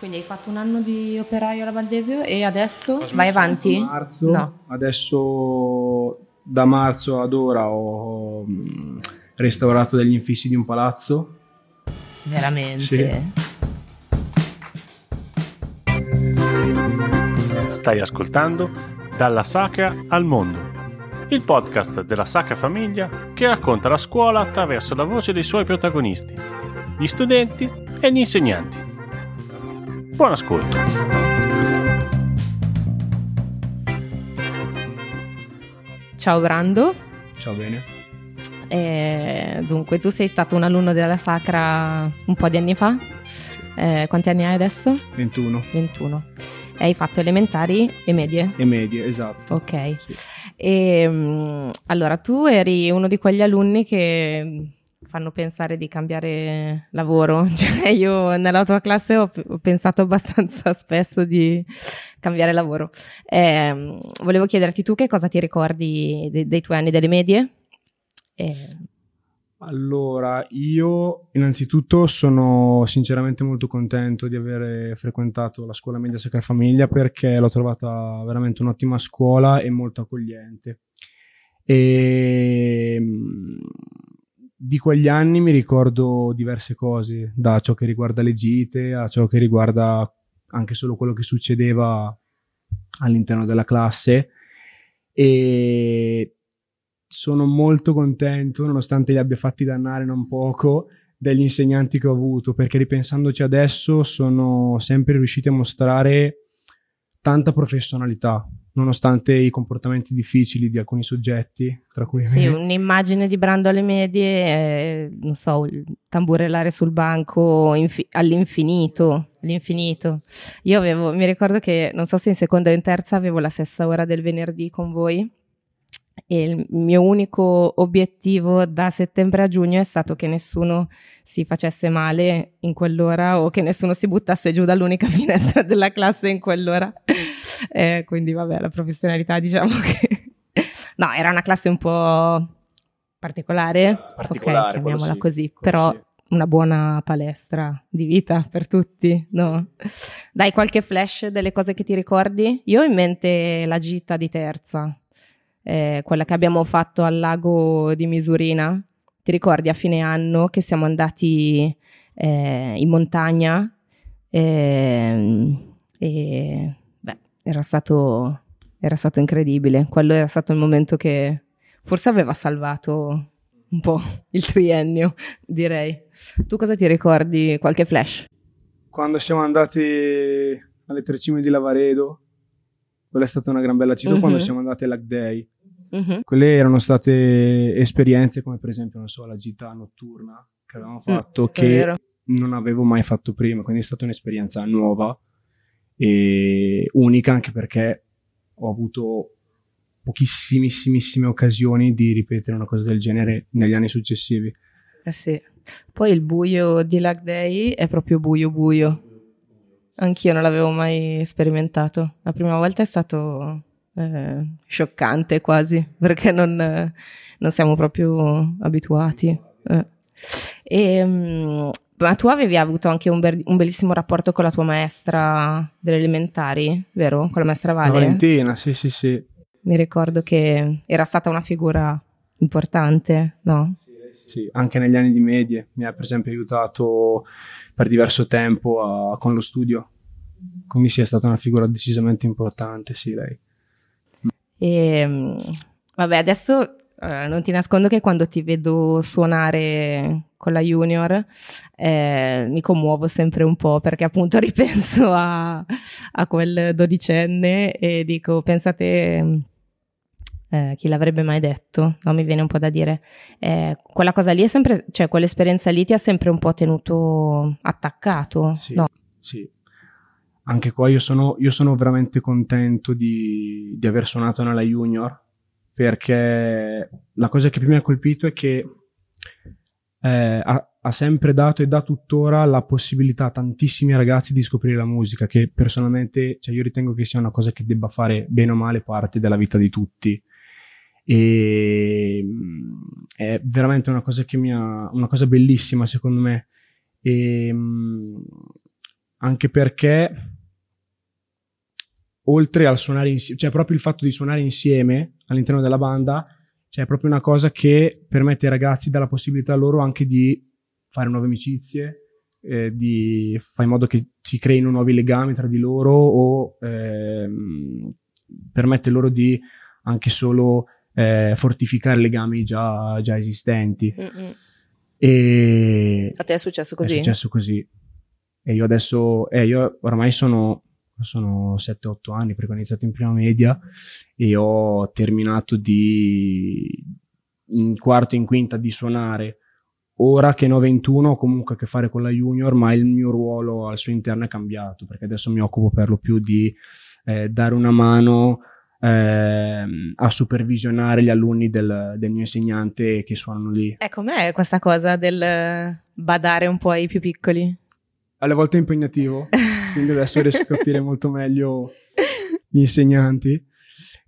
Quindi hai fatto un anno di operaio alla Valdesio e adesso vai avanti? a Marzo, No. Adesso da marzo ad ora ho mm, restaurato degli infissi di un palazzo. Veramente? Sì. Stai ascoltando Dalla Sacra al Mondo, il podcast della Sacra Famiglia che racconta la scuola attraverso la voce dei suoi protagonisti, gli studenti e gli insegnanti. Buon ascolto. Ciao Brando. Ciao bene. Eh, dunque, tu sei stato un alunno della Sacra un po' di anni fa. Eh, quanti anni hai adesso? 21 21. E hai fatto elementari e medie? e medie, esatto. Ok. Sì. E, mm, allora, tu eri uno di quegli alunni che fanno pensare di cambiare lavoro. Cioè, io nella tua classe ho, ho pensato abbastanza spesso di cambiare lavoro. Ehm, volevo chiederti tu che cosa ti ricordi de- dei tuoi anni delle medie? Eh, Allora, io innanzitutto sono sinceramente molto contento di aver frequentato la scuola media Sacra Famiglia perché l'ho trovata veramente un'ottima scuola e molto accogliente. E mm, di quegli anni mi ricordo diverse cose, da ciò che riguarda le gite a ciò che riguarda anche solo quello che succedeva all'interno della classe. E sono molto contento, nonostante li abbia fatti dannare non poco, degli insegnanti che ho avuto, perché ripensandoci adesso sono sempre riusciti a mostrare tanta professionalità, nonostante i comportamenti difficili di alcuni soggetti, tra cui sì, un'immagine di Brando alle medie, eh, non so, il tamburellare sul banco infi- all'infinito, all'infinito. Io avevo, mi ricordo che, non so se in seconda o in terza, avevo la stessa ora del venerdì con voi e il mio unico obiettivo da settembre a giugno è stato che nessuno si facesse male in quell'ora o che nessuno si buttasse giù dall'unica finestra della classe in quell'ora. Eh, quindi vabbè, la professionalità diciamo che... no, era una classe un po' particolare, Particolare, ok, chiamiamola sì, così, però sì. una buona palestra di vita per tutti, no? Dai qualche flash delle cose che ti ricordi? Io ho in mente la gita di terza, eh, quella che abbiamo fatto al lago di Misurina. Ti ricordi a fine anno che siamo andati eh, in montagna? Ehm, e era stato, era stato incredibile. Quello era stato il momento che forse aveva salvato un po' il triennio, direi. Tu cosa ti ricordi? Qualche flash? Quando siamo andati alle tre cime di Lavaredo, quella è stata una gran bella città, Mhm. quando siamo andati all'Hack Day. Mhm. Quelle erano state esperienze come per esempio, non so, la gita notturna che avevamo fatto, è che vero. non avevo mai fatto prima, quindi è stata un'esperienza nuova e unica anche perché ho avuto pochissimissimissime occasioni di ripetere una cosa del genere negli anni successivi. Eh sì. Poi il buio di Lag Day è proprio buio buio. Anch'io non l'avevo mai sperimentato. La prima volta è stato eh, scioccante quasi, perché non, non siamo proprio abituati. Eh. E, mm, ma tu avevi avuto anche un, ber- un bellissimo rapporto con la tua maestra delle elementari, vero? Con la maestra Vale? Valentina, sì, sì, sì. Mi ricordo che era stata una figura importante, no? Sì, anche negli anni di medie mi ha per esempio aiutato per diverso tempo a- con lo studio. Quindi sì, è stata una figura decisamente importante, sì, lei. E mm, vabbè, adesso eh, non ti nascondo che quando ti vedo suonare con la Junior eh, mi commuovo sempre un po' perché appunto ripenso a, a quel dodicenne e dico, pensate. mm, eh, chi l'avrebbe mai detto? No, mi viene un po' da dire. Eh, quella cosa lì è sempre, cioè quell'esperienza lì ti ha sempre un po' tenuto attaccato, Sì, no? sì. Anche qua io sono, io sono veramente contento di, di aver suonato nella Junior perché la cosa che più mi ha colpito è che eh, ha, ha sempre dato e dà tuttora la possibilità a tantissimi ragazzi di scoprire la musica, che personalmente cioè io ritengo che sia una cosa che debba fare bene o male parte della vita di tutti. E mm, è veramente una cosa che mi ha, una cosa bellissima secondo me. E, mm, anche perché oltre al suonare insieme, cioè proprio il fatto di suonare insieme all'interno della banda, cioè è proprio una cosa che permette ai ragazzi, dà la possibilità loro anche di fare nuove amicizie, eh, di fare in modo che si creino nuovi legami tra di loro o ehm, permette loro di anche solo eh, fortificare legami già, già esistenti. Mm-mm. E a te è successo così? È successo così. E io adesso, eh, io ormai sono, sono 7-8 anni perché ho iniziato in prima media e ho terminato di in quarto e in quinta di suonare. Ora che ne ho 21 ho comunque a che fare con la junior, ma il mio ruolo al suo interno è cambiato perché adesso mi occupo per lo più di eh, dare una mano eh, a supervisionare gli alunni del, del, mio insegnante che suonano lì. E com'è questa cosa del badare un po' ai più piccoli? Alle volte è impegnativo, quindi adesso riesco a capire molto meglio gli insegnanti.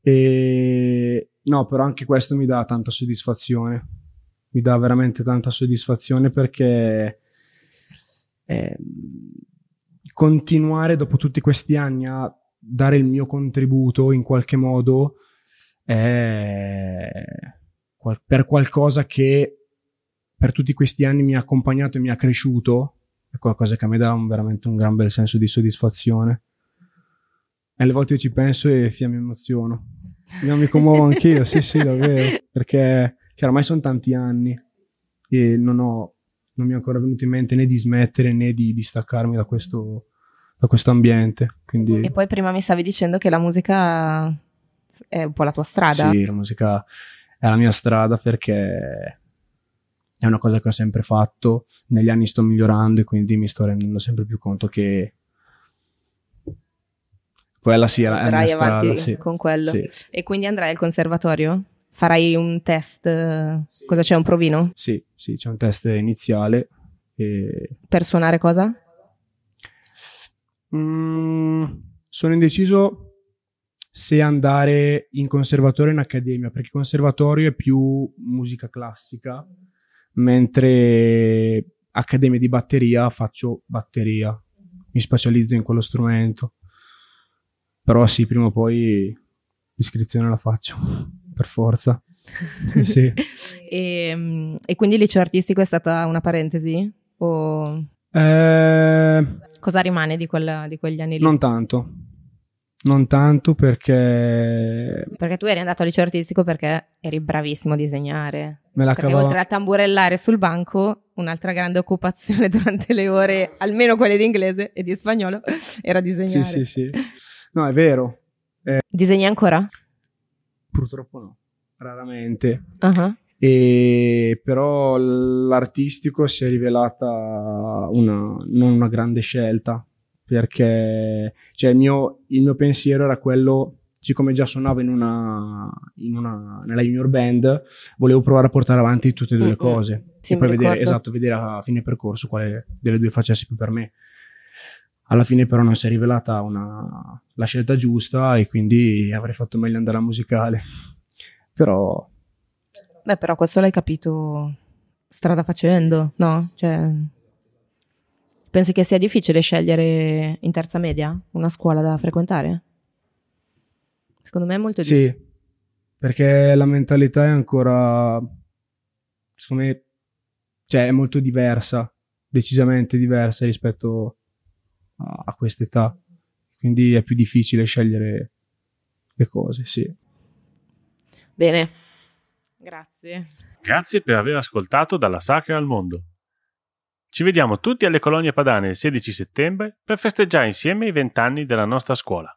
E no, però anche questo mi dà tanta soddisfazione. Mi dà veramente tanta soddisfazione perché eh, continuare dopo tutti questi anni a dare il mio contributo in qualche modo è per qualcosa che per tutti questi anni mi ha accompagnato e mi ha cresciuto è qualcosa che a me dà un, veramente un gran bel senso di soddisfazione e alle volte io ci penso e fia mi emoziono io mi commuovo anch'io sì sì davvero perché ormai sono tanti anni e non ho non mi è ancora venuto in mente né di smettere né di distaccarmi da questo da questo ambiente. Quindi... E poi prima mi stavi dicendo che la musica è un po' la tua strada. Sì, la musica è la mia strada perché è una cosa che ho sempre fatto, negli anni sto migliorando e quindi mi sto rendendo sempre più conto che quella sì è la mia strada. Sì. con quello. Sì. E quindi andrai al conservatorio? Farai un test? Sì. Cosa c'è, un provino? Sì, sì, c'è un test iniziale. E... Per suonare cosa? Mm, sono indeciso se andare in conservatorio o in accademia, perché il conservatorio è più musica classica, mentre accademia di batteria faccio batteria, mi specializzo in quello strumento. Però sì, prima o poi l'iscrizione la faccio, per forza. sì. e, mm, e, quindi il liceo artistico è stata una parentesi? O... Eh, Cosa rimane di, quella, di quegli anni lì? Non tanto. Non tanto perché... Perché tu eri andato al liceo artistico perché eri bravissimo a disegnare. Me la cavava... oltre a tamburellare sul banco, un'altra grande occupazione durante le ore, almeno quelle di inglese e di spagnolo, era disegnare. Sì, sì, sì. No, è vero. Eh... Disegni ancora? Purtroppo no, raramente. Uh-huh. E però l'artistico si è rivelata una, non una grande scelta perché cioè il, mio, il mio pensiero era quello siccome già suonavo in una, in una, nella junior band, volevo provare a portare avanti tutte e due le cose. Sì, e poi vedere, esatto, vedere a fine percorso quale delle due facesse più per me. Alla fine però non si è rivelata una, la scelta giusta e quindi avrei fatto meglio andare a musicale. però Beh, però questo l'hai capito strada facendo, no? Cioè, pensi che sia difficile scegliere in terza media una scuola da frequentare? Secondo me è molto difficile. Sì, perché la mentalità è ancora, secondo me, cioè è molto diversa, decisamente diversa rispetto a, a quest'età. Quindi è più difficile scegliere le cose, sì. Bene, Grazie. Grazie per aver ascoltato dalla Sacra al Mondo. Ci vediamo tutti alle colonie padane il 16 settembre per festeggiare insieme i vent'anni della nostra scuola.